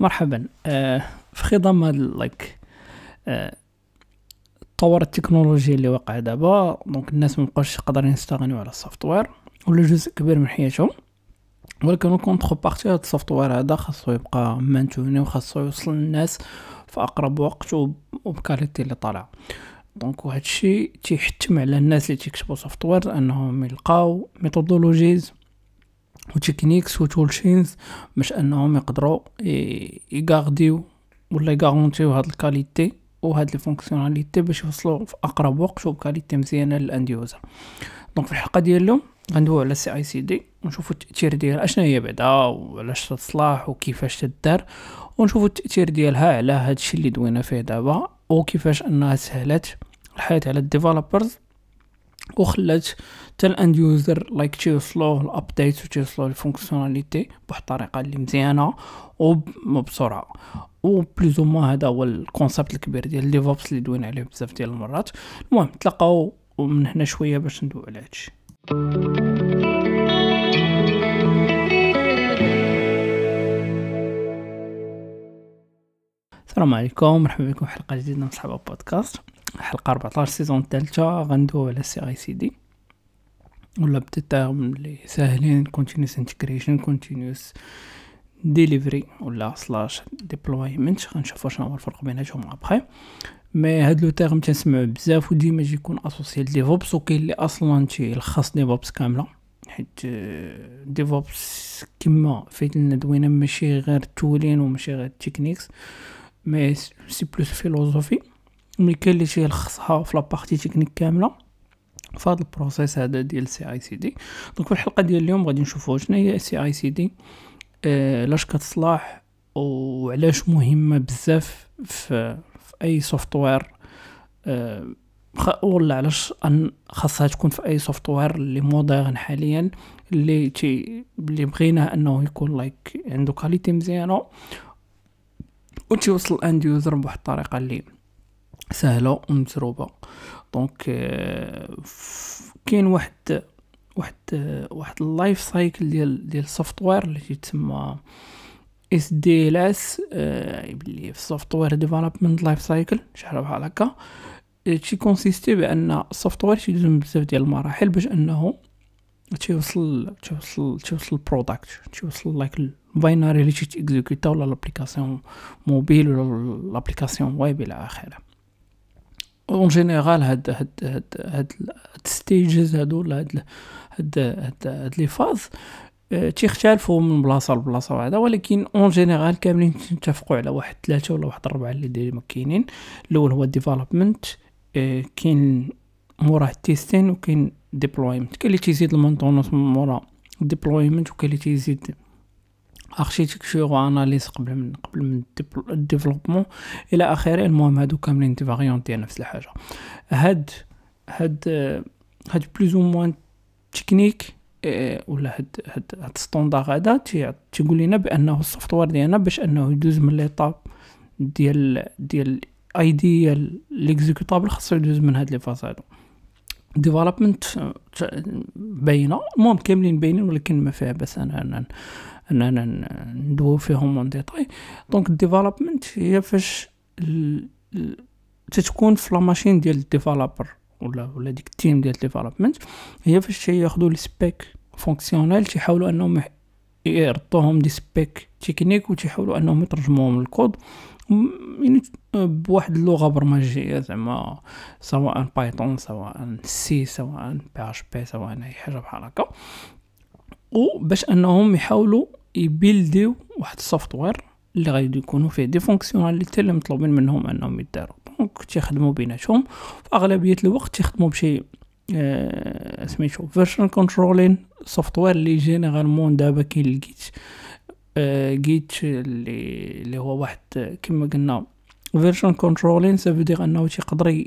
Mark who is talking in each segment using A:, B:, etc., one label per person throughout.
A: مرحبا. آه في خضم هاد like آه التطور التكنولوجي اللي وقع دابا. donc الناس مبقاوش قادرين يستغنيو على ال software ولا جزء كبير من حياتهم. ولكن contrepartie هاد ال software هذا خاصو يبقى maintenu وخاصو يوصل للناس في أقرب وقت وب qualité اللي طالعه donc وهذا الشيء تيحتم على الناس اللي تيكتبوا software أنهم يلقاو methodologies و techniques و toolchains باش انهم يقدروا ي gardيو ولا ي garantيو هاد ال qualité وهاد les fonctionnalités باش يوصلوا في اقرب وقت وب qualité مزيانة لل end user donc في الحلقة ديال اليوم غندويو على ال CI/CD ونشوفوا التأثير ديالها اشنا هي بعدا وعلاش تصلاح وكيفاش تدار ونشوفوا التأثير ديالها على هادشي اللي دوينا فيه دابا وكيفاش أنها سهلت الحياة على ال developers وخلات حتى ال end user like تيوصلو ال update وتيوصلو ال fonctionnalité بواحد الطريقة اللي مزيانة وبسرعة. و plus ما هذا هو ال concept الكبير ديال ال DevOps اللي دوينا عليه بزاف ديال المرات. المهم تلقاو من هنا شوية باش ندوي على هادشي. السلام عليكم مرحبا بكم في حلقة جديدة من صحابة بودكاست. حلقة 14 season الثالثه غندوي على CI/CD ولا ب des termes اللي ساهلين continuous integration continuous delivery ولا slash deployment غنشوفو شنو هو الفرق بيناتهم après mais هاد le terme تنسمعو بزاف وديما يكون associé DevOps وكاين اللي أصلا تيلخص DevOps كاملة. حيت DevOps كما فايت لنا دوينا ماشي غير ال tooling وماشي غير ال techniques mais c'est plus philosophie mais كاين اللي تيلخصها في la partie technique كاملة في هذا ال process هذا ديال CI/CD donc في الحلقة ديال اليوم غادي نشوفوا شنو هي CI/CD لاش كتصلاح وعلاش مهمة بزاف في, في أي software أه ولا علاش خاصها تكون في أي software اللي moderne حاليا اللي تي اللي بغينا أنه يكون like عنده qualité مزيانة وتيوصل ال end user بواحد الطريقة اللي سهلة ومزروبه donc كاين واحد واحد واحد ال life cycle ديال ديال ال software اللي تسمى SDLC اللي هي ال software development life cycle شحال بحال هكا. تي consister بأن ال software تيدوز من بزاف ديال المراحل باش أنه تيوصل تيوصل تيوصل ال product تيوصل like ال binary اللي تي exécuter ولا l'application mobile ولا l'application web إلى آخره. en général هاد هاد هاد هاد stages هادو ولا هاد هاد هاد, هاد les phases تيختلفوا من بلاصة لبلاصة وهذا ولكن en général كاملين نتفقوا على واحد ثلاثة ولا واحد اربعه اللي دايما كاينين. الأول هو ال development كاين موراه ال testing وكاين deployment كاين اللي تيزيد ال maintenance مورا deployment وكاين اللي تيزيد architecture و analyse قبل من قبل من ال développement. إلى آخره المهم هادو كاملين des variantes ديال نفس الحاجة. هاد هاد هاد plus ou moins technique ولا هاد هاد هاد standard هذا تيقول لنا بأنه ال software ديالنا باش أنه يدوز من l'étape ديال ديال idée ل l'exécutable خاصو يدوز من هاد les phases هادو. development باينة. المهم كاملين باينين ولكن ما فيها باس أنا اننا ندويو فيهم en détail donc ال development هي فاش تتكون في la machine ديال ال developer ولا ولا ديك ال team ديال ال development هي فاش تياخذوا les specs fonctionnelles تيحاولوا أنهم يردوهم des specs techniques وتيحاولوا أنهم يترجموهم للكود يعني بواحد اللغة برمجية زعما سواء Python سواء C سواء PHP سواء أي حاجة بحال هكا. وباش أنهم يحاولوا ي build يو واحد السوفتوير اللي غادي يكونوا فيه des fonctionnalités اللي مطلوبين منهم انهم يداروا donc تيخدموا بيناتهم. في أغلبية الوقت تيخدموا بشي آه سميتو فيرجن كنترولين software اللي généralement دابا كاين ال Git آه Git اللي اللي هو واحد كما قلنا version controlling ça veut dire انه تيقدر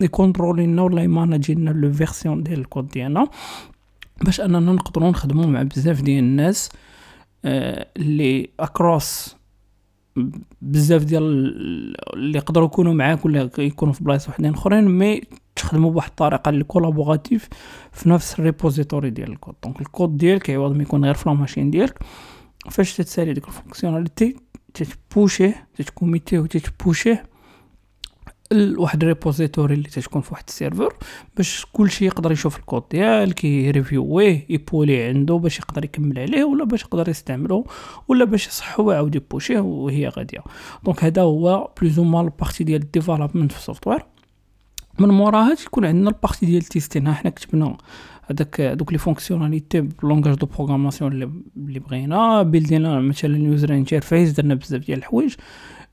A: ي contrôler لنا ولا ي manager لنا les versions ديال الكود ديالنا. باش أننا نقدروا نخدموا مع بزاف ديال الناس آه اللي across بزاف ديال اللي يقدروا يكونوا معاك ولا يكونوا في بلايص وحدين أخرين mais تخدموا بواحد الطريقة اللي collaborative في نفس ال repository ديال ال code. donc ال code ديالك عوض ما يكون غير في la machine ديالك. فاش تتسالي ديك ال fonctionnalité تتبوشيه تتكوميتيه وتتبوشيه لواحد ال repository اللي تتكون في واحد ال server باش كلشي يقدر يشوف الكود ديالك يريفيويه يبولي عنده باش يقدر يكمل عليه ولا باش يقدر يستعملو ولا باش يصحو ويعاود ي push يه وهي غادية. donc هذا هو plus ou moins ال partie ديال ال development في ال software من موراها تيكون عندنا ال partie ديال ال testing حنا كتبنا هذاك دوك les fonctionnalités ب langage de programmation اللي بغينا build ينا مثلا user interface درنا بزاف ديال الحوايج.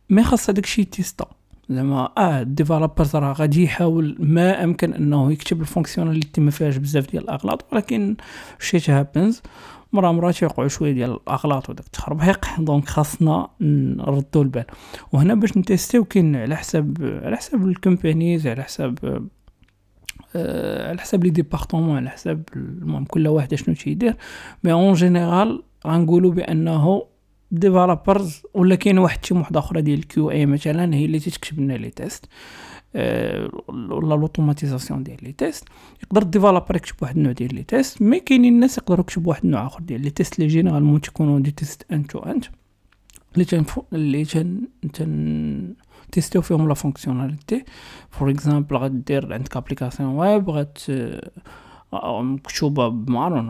A: mais خاص هذاك الشيء ت test ا زعما آه ال developers راه غادي يحاول ما أمكن أنه يكتب ال fonctionnalité ما فيهاش بزاف ديال الأغلاط ولكن shit happens مرة مرة تيوقعوا شوية ديال الأغلاط وداك التخربيق. donc خاصنا نردو البال. وهنا باش ن test يو كاين على حساب على حساب ال companies على حساب آه على حساب les départements على حساب المهم كل واحد شنو تيدير. mais en général غنقولوا بأنه developers ولا كاين واحد شي وحده أخرى ديال ال QA مثلا هي اللي تكتب لنا les tests أه ولا l'automatisation ديال les tests يقدر ال developer يكتب واحد النوع ديال les tests mais كاينين الناس يقدروا يكتبوا واحد النوع آخر ديال les tests اللي généralement تيكونوا des tests end to end اللي تنفو اللي تن تن test يو فيهم la fonctionnalité for example غدير عندك application web غت مكتوبة ب Maven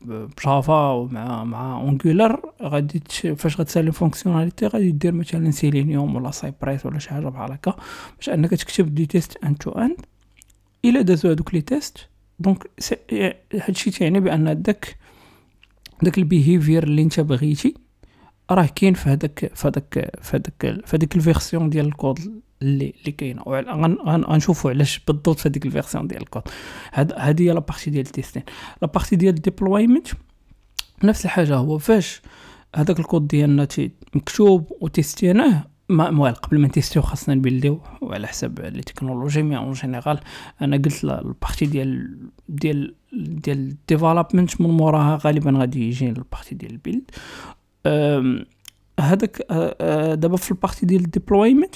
A: ب Java ومع مع Angular غادي فاش غتسالي fonctionnalité غادي دير مثلا سيلينيوم ولا Cypress ولا شي حاجة بحال هكا باش أنك تكتب des tests end to end إلا دازو هادوك les tests donc هادشي تيعني بأن داك داك ال behavior اللي أنت بغيتي راه كاين في هذاك في هذاك في هذاك في هذيك ال version ديال الكود اللي اللي كاينة. غنشوفوا علاش بالضبط في هذيك ال version ديال الكود. هذه هي la partie ديال ال testing. la partie ديال ال deployment نفس الحاجة هو فاش هذاك الكود ديالنا مكتوب وتيستيناه ما موال قبل ما نتيستيو خاصنا نبيلديو وعلى حساب les technologies mais en général أنا قلت ال partie ديال ديال ديال ال development من موراها غالبا غادي يجي ال partie ديال ال build هذاك دابا في ال partie ديال ال deployment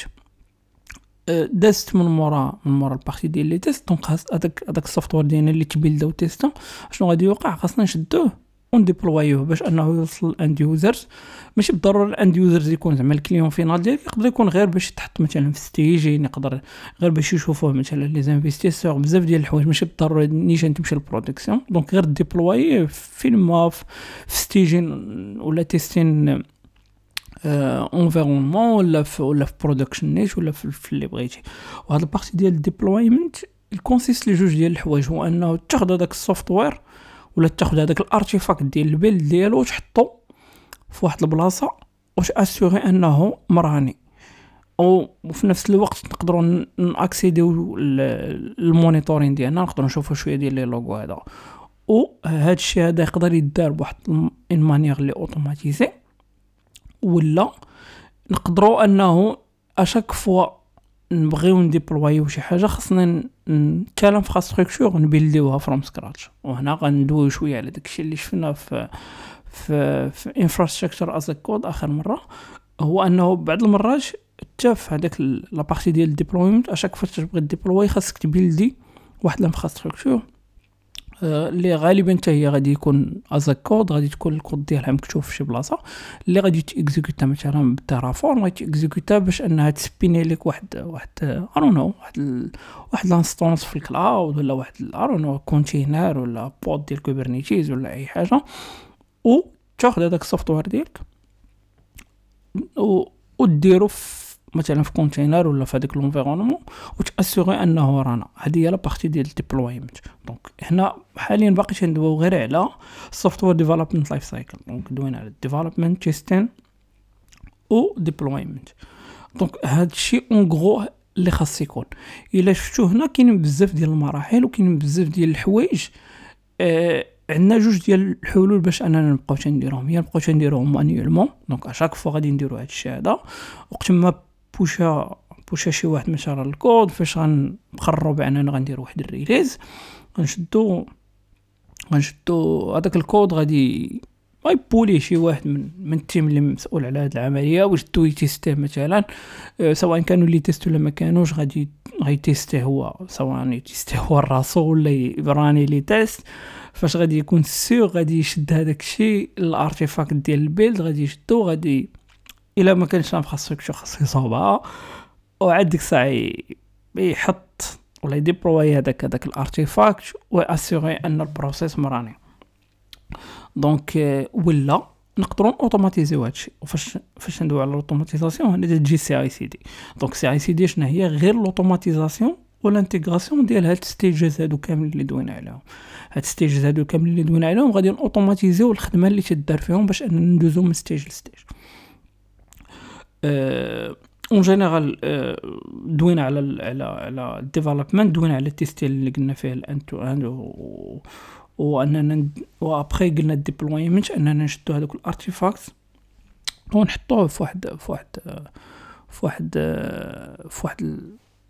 A: دازت من مورا من مورا ال partie ديال les tests. donc هذاك هذاك ال software ديالنا اللي تبيلدا تيستا شنو غادي يوقع؟ خاصنا نشدوه ونديبلوايوه باش انه يوصل ال end users ماشي بالضروره ال end users يكون زعما ال client final ديالك يقدر يكون غير باش يتحط مثلا في staging يقدر غير باش يشوفوه مثلا les investisseurs بزاف ديال الحوايج. ماشي بالضروره نيشان تمشي لل production donc غير deploy في ما في staging ولا testing environnement ولا في ولا في production نيت ولا في اللي بغيتي وهاد ال partie ديال ال deployment elle consiste لجوج ديال الحوايج هو انه تاخذ هذاك ال software ولا تاخذ هذاك ال artifact ديال ال build ديالو وتحطو في واحد البلاصه وتاسيغي انه مراني وفي نفس الوقت نقدروا ناكسيديو ال monitoring ديالنا نقدروا نشوفوا شوية ديال les logs هذا وهذا الشيء هذا يقدر يدار بواحد une manière اللي automatisée ولا نقدروا انه à chaque fois نبغيو نديبلوايو شي حاجة خاصنا في infrastructure نبيلديوها from scratch وهنا غندويو شوية على داكشي اللي شفنا في في في infrastructure as code آخر مرة. هو أنه بعض المرات حتى في هذاك la partie ديال ال deployment à chaque fois تبغي deploy خاصك تبيلدي واحد ال infrastructure اللي غالبا حتى هي غادي يكون as code غادي تكون الكود ديالها مكتوب في شي بلاصة. اللي غادي تيكزيكوتا مثلا ب Terraform غادي تيكزيكوتا باش انها تسبيني لك واحد واحد ارون نو واحد ال... واحد l'instance في ال cloud ولا واحد I don't know container ولا pod ديال Kubernetes ولا أي حاجة. و تاخذ هذاك ال software ديالك و وديرو في مثلا في container ولا في هذاك l'environnement وتاسيغي أنه رانا. هذه هي la partie ديال ال deployment donc هنا حاليا باقي تندويو غير على software development life cycle donc دوينا على development testing و deployment donc هاد الشيء en gros اللي خاص يكون. إلا شفتو هنا كاينين بزاف ديال المراحل وكاينين بزاف ديال الحوايج. آه عندنا جوج ديال الحلول باش أننا نبقاو تنديروهم. هي نبقاو تنديروهم manuellement donc à chaque fois غادي نديرو هادشي هذا. وقت ما بوشا بوشا شي واحد مثلا الكود فاش غنقرروا بأننا غندير واحد ال release غنشدو غنشدو هذاك الكود غادي غيبولي شي واحد من من ال team اللي مسؤول على هذه العملية واش دو يتيستيه مثلا أه سواء كانوا اللي تيستو ولا ما كانوش غادي غيتيستيه هو سواء يتيستيه هو راسو ولا يبراني les tests فاش غادي يكون sûr غادي يشد هذاك الشيء ال artifact ديال ال build غادي يشدو غادي إلا ما كانش نعرف خاصو يصوبها وعاد ديك الساعة يحط ولا يديبروي هذاك هذاك ال artifact وأسيغي أن ال process مراني. donc ولا نقدروا اوتوماتيزيو هادشي. وفاش فاش ندوي على ال automatisation هنا تجي CI/CD. donc CI/CD شنو هي؟ غير ال automatisation وال intégration ديال هاد stages هادو كاملين اللي دوينا عليهم. هاد stages هادو كاملين اللي دوينا عليهم غادي اوتوماتيزيو الخدمة اللي تدار فيهم باش ندوزو من stage ل stage. en général دوينا على على على ال development دوينا على ال testing اللي قلنا فيه ال end to end واننا وابخي قلنا ال deployment أننا نشدو هذوك ال artifact ونحطوه في واحد في واحد في واحد في واحد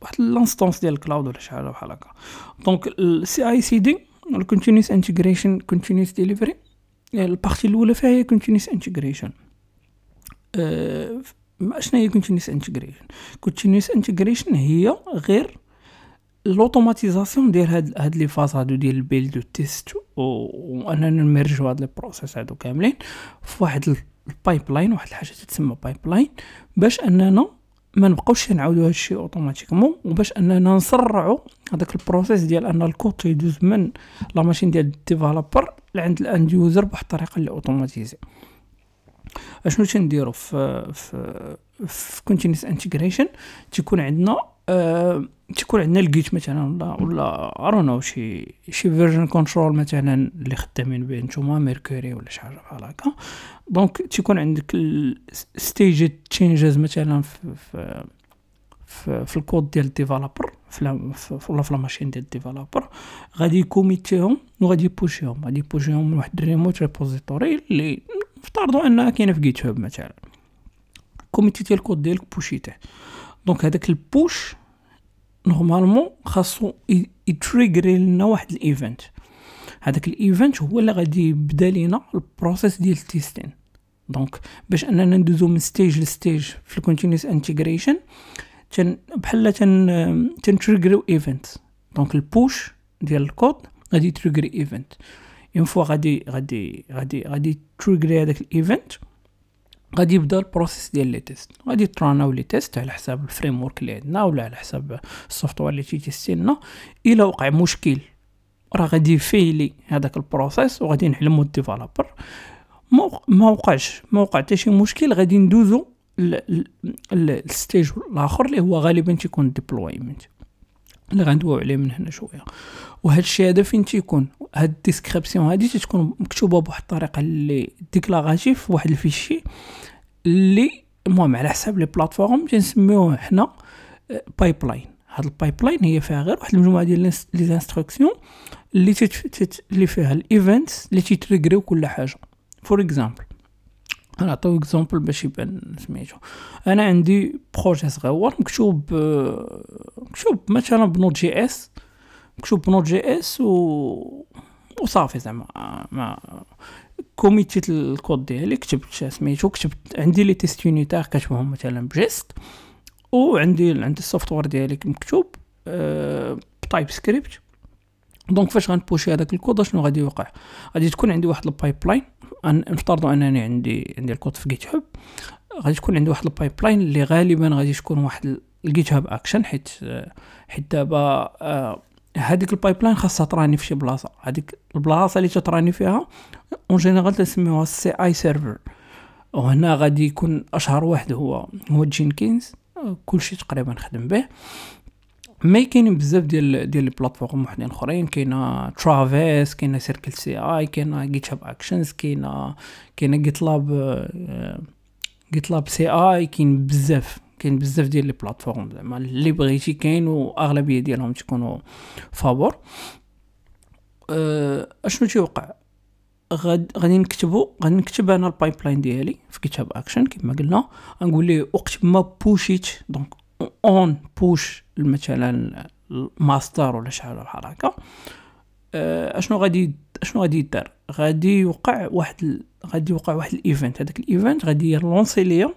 A: واحد l'instance ديال ال cloud ولا شي حاجة بحال هكا. donc ال CI/CD ال continuous integration continuous delivery ال partie الأولى فيها هي continuous integration شنو هي continuous integration؟ continuous integration هي غير l'automatisation ديال هاد هاد les phases هادو ديال ال build وال test وأننا نمرجو هاد les process هادو كاملين في واحد ال pipeline واحد الحاجة تتسمى pipeline باش أننا ما نبقاوش نعاودو هادشي automatiquement وباش أننا نسرعو هذاك ال process ديال أن الكود يدوز من la machine ديال ال developer لعند ال end user بواحد الطريقة اللي automatisée. أشنو تنديرو في في في continuous integration تيكون عندنا أه تيكون عندنا ال Git مثلا ولا ولا ارونو شي شي version control مثلا اللي خدامين به نتوما Mercurial ولا شي حاجة بحال هكا. donc تيكون عندك staged changes مثلا في في الكود ديال ال developer ولا في machine ديال ال developer غادي يكوميتيهم وغادي يبوشيهم. غادي يبوشيهم من واحد ال remote repository اللي نفترضوا انها كاينة في GitHub مثلا. كوميتي ديال الكود ديالك بوشيته donc هذاك ال push normalement خاصو يتريغري لنا واحد ال event هذاك ال event هو اللي غادي يبدا لينا ال process ديال ال testing donc باش أننا ندوزو من stage ل stage في ال continuous integration تن بحال تن تنتريغريو event donc ال push ديال الكود غادي يتريغري event une fois غادي غادي غادي غادي تريغري هذاك ال event غادي يبدا ال process ديال les tests غادي تراناو les tests على حساب ال framework اللي عندنا ولا على حساب ال software اللي تيتيستي لنا إلا وقع مشكل راه غادي يفيلي هذاك ال process وغادي نعلمو ال developer ما وقعش ما وقع حتى شي مشكل غادي ندوزو ال stage الآخر اللي هو غالبا تيكون ال deployment اللي غندويو عليه من هنا شوية. وهذا الشيء هذا فين تيكون؟ هاد ال description هادي تتكون مكتوبة بواحد الطريقة اللي déclarative واحد ال fichier اللي المهم على حساب les plateformes تنسميوه حنا pipeline هاد ال pipeline هي فيها غير واحد المجموعة ديال les instructions اللي تت... اللي فيها ال events اللي تيتريغريو كل حاجة. for example نعطيو exemple باش يبان سميتو. أنا عندي projet صغيور مكتوب مكتوب مثلا ب Node.js مكتوب ب Node.js و وصافي زعما ما كوميتيت الكود ديالي كتبت سميتو كتبت عندي les tests unitaires كتبهم مثلا ب Jest وعندي عندي ال software ديالي مكتوب أه ب TypeScript. donc فاش غنبوشي هذاك الكود شنو غادي يوقع؟ غادي تكون عندي واحد ال pipeline نفترضوا أنني عندي عندي الكود في GitHub غادي تكون عندي واحد ال pipeline اللي غالبا غادي تكون واحد ال GitHub Action حيت حيت دابا هذيك ال pipeline خاصها تراني في شي بلاصة. هذيك البلاصة اللي تتراني فيها en général تسميوها CI server وهنا غادي يكون أشهر واحد هو هو Jenkins كلشي تقريبا خدم به. mais كاينين بزاف ديال ديال les plateformes وحدين أخرين. كاينة Travis كاينة CircleCI كاينة GitHub Actions كاينة كاينة GitLab GitLab CI كاين بزاف. كاين بزاف ديال les plateformes زعما اللي بغيتي كاين واغلبيه ديالهم تيكونوا فابور. أه أشنو تيوقع؟ غادي نكتبو غادي نكتب أنا ال pipeline ديالي في GitHub Action كما قلنا. غنقول ليه وقت ما بوشيت donc on push مثلا الماستر ولا شحال هكا أه أشنو غادي أشنو غادي يدار؟ غادي يوقع واحد غادي يوقع واحد ال event هذاك ال event غادي يلونسي ليا.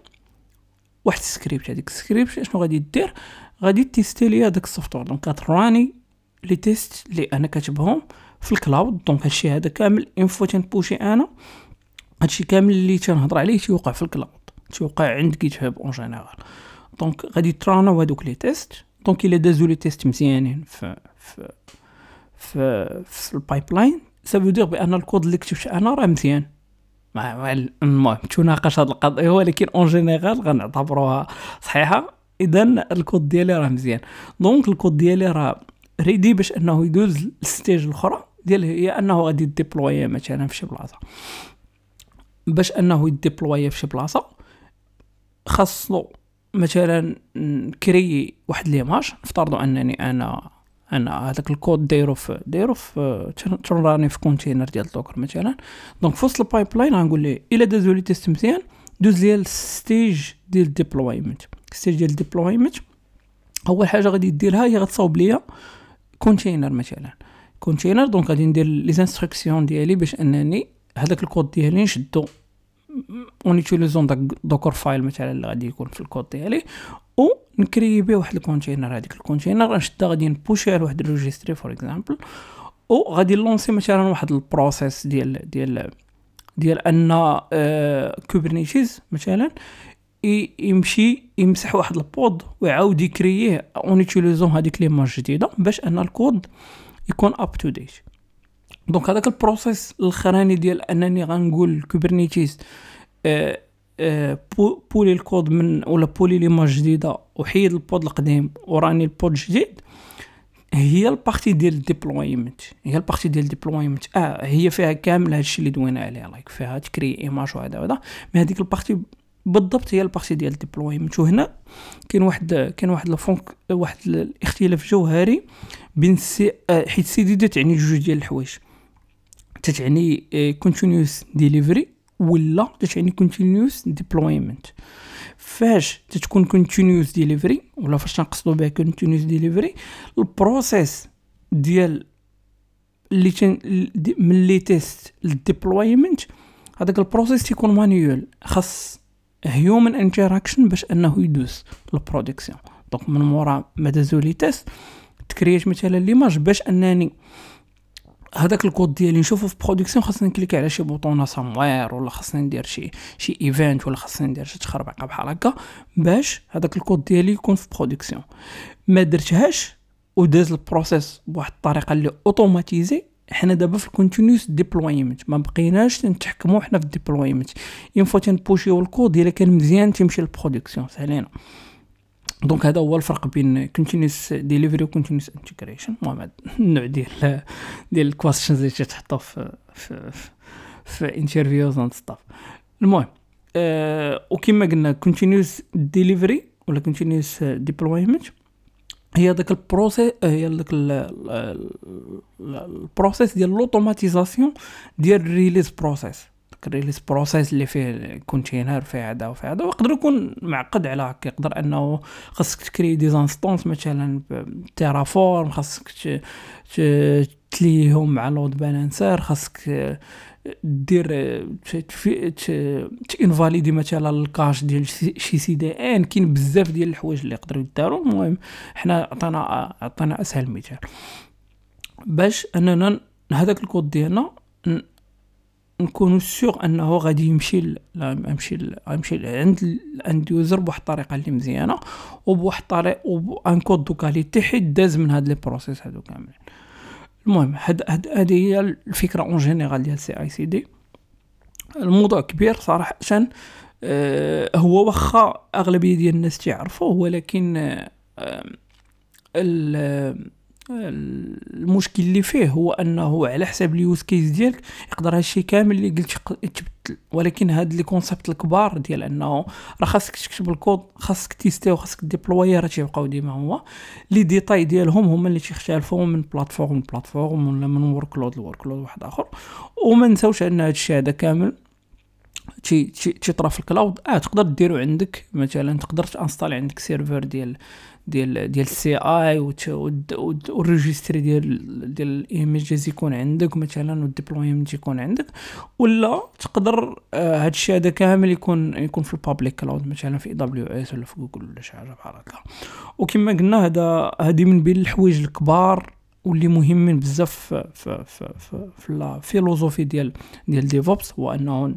A: واحد السكريبت هذيك السكريبت شنو غادي دير؟ غادي تيستي ليا داك ال software. donc كتراني les tests اللي أنا كاتبهم في ال cloud. donc هادشي هذا كامل une fois تنبوشي أنا هادشي كامل اللي تنهضر عليه تيوقع في ال cloud. تيوقع عند GitHub en général donc غادي ترانا هادوك les tests. donc إلا دازو les tests مزيانين في في في, في ال pipe ça veut dire بأن الكود اللي كتبت أنا راه مزيان. المهم تناقش هاد القضية ولكن en général غنعتبروها صحيحة. اذا الكود ديالي راه مزيان. donc ال code ديالي راه ready باش أنه يدوز لل stage الأخرى. ديال هي أنه غادي ديبلوي مثلا في شي بلاصة. باش أنه يديبلوي في شي بلاصة خاصو مثلا نكري واحد l'image نفترضوا أنني أنا أنا هذاك الكود دايرو في دايرو في تراني في container ديال Docker مثلا. donc في وسط ال pipeline غنقول ليه إلا دازو les tests مزيان دوز ليا ال stage ديال ال deployment stage ديال ال deployment أول حاجة غادي ديرها هي غتصاوب ليا container مثلا. container donc غادي ندير les instructions ديالي باش أنني هذاك الكود ديالي نشدو. en utilisant داك Dockerfile مثلا اللي غادي يكون في الكود ديالي و نكري به واحد ال container هذيك. ال container غنشدها غادي نبوشيها لواحد ال registry for example و غادي لونسي مثلا واحد ال process ديال ديال ديال أن آه Kubernetes مثلا يمشي يمسح واحد ال pod ويعاود يكرييه en utilisant هذيك l'image جديدة باش أن الكود يكون up to date donc هذاك ال process الاخراني ديال انني غنقول Kubernetes آه آه بولي الكود من ولا بولي l'image جديدة وحيد ال pod القديم وراني ال pod جديد هي ال partie ديال ال deployment هي ال partie ديال ال deployment. آه هي فيها كامل هادشي اللي دوينا عليه like فيها تكري image وهذا وهذا mais هذيك ال partie بالضبط هي ال partie ديال ال deployment. وهنا كاين واحد كاين واحد الفونك واحد الاختلاف جوهري بين CI آه، حيت سي دي دي تعني جوج ديال الحوايج. تتعني continuous delivery ولا تتعني continuous deployment فاش تتكون continuous delivery ولا فاش نقصدو بها continuous delivery ال process ديال اللي تن من les tests لل deployment هذاك ال process تيكون manual خاص human interaction باش أنه يدوز ال production donc من مورا ما دازو les tests تكريت مثلا l'image باش أنني هذاك الكود ديالي نشوفو في production خاصني نكليك على شي بوطونه somewhere ولا خاصني ندير شي شي event ولا خاصني ندير شي تخربيقه بحال هكا باش هذاك الكود ديالي يكون في production ما درتهاش وداز ال process بواحد الطريقة اللي automatisée حنا دابا في ال continuous deployment ما بقيناش نتحكموا حنا في الديبلويمنت اون فوا تنبوشيو الكود إلا كان مزيان تيمشي لل production سالينا donc هذا هو الفرق بين continuous delivery و continuous integration المهم النوع ديال ديال الكويستشنز اللي تحطوا في في في interviews and stuff المهم أه وكما قلنا continuous delivery ولا continuous deployment هي داك البروسيس هي داك البروسيس ديال لوتوماتيزاسيون ديال الريليز بروسيس الريليز بروسيس اللي فيه container فيه هذا وفيه هذا ويقدر يكون معقد على هكا يقدر إنه خاصك تcréer des instances مثلا Terraform خاصك تليهم مع load balancer خاصك دير تinvalider مثلا ال cache ديال شي CDN كاين بزاف ديال الحوايج اللي يقدروا يداروا المهم حنا عطينا عطينا أسهل مثال. باش أننا هذاك الكود ديالنا نكونوا sûr أنه غادي يمشي لا يمشي عند ال end user بواحد الطريقة اللي مزيانة وبواحد الطريقة و un code de qualité حيت داز من هاد les process هادو كاملين. المهم هاد هادي هي الفكرة en général ديال CI/CD. الموضوع كبير صراحة آه هو واخا أغلبية ديال الناس تعرفوه ولكن آه المشكل اللي فيه هو أنه على حساب ال use case ديالك يقدر هادشي كامل اللي قلت يتبدل ولكن هاد les concepts الكبار ديال أنه راه خاصك تكتب الكود خاصك تtester وخاصك déployer راه تيبقاو ديما هو les détails ديالهم هما اللي تيختلفوا من plateforme ل plateforme ولا من workload ل workload واحد آخر. وما نساوش أن هادشي هذا كامل تي تيطرا في ال cloud. آه تقدر ديرو عندك مثلا تقدر تinstaller عندك serveur ديال ديال ديال ال CI وال registry ديال ديال ال images يكون عندك مثلا وال deployment يكون عندك ولا تقدر آه الشيء هذا كامل يكون يكون في ال public cloud مثلا في AWS ولا في جوجل ولا شي حاجة بحال هكا. وكما قلنا هذا هذه من بين الحوايج الكبار واللي مهمين بزاف في في في في, في ال philosophie ديال ديال DevOps هو أنه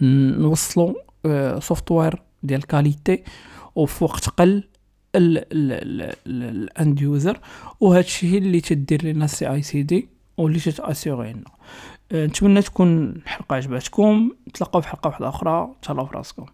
A: نوصلوا software ديال qualité وفي وقت قل ال end user وهذا الشيء اللي تدير لنا CI/CD واللي تassurer لنا نتمنى تكون الحلقة عجبتكم نتلاقاو في حلقه واحدة أخرى تهلاو في راسكم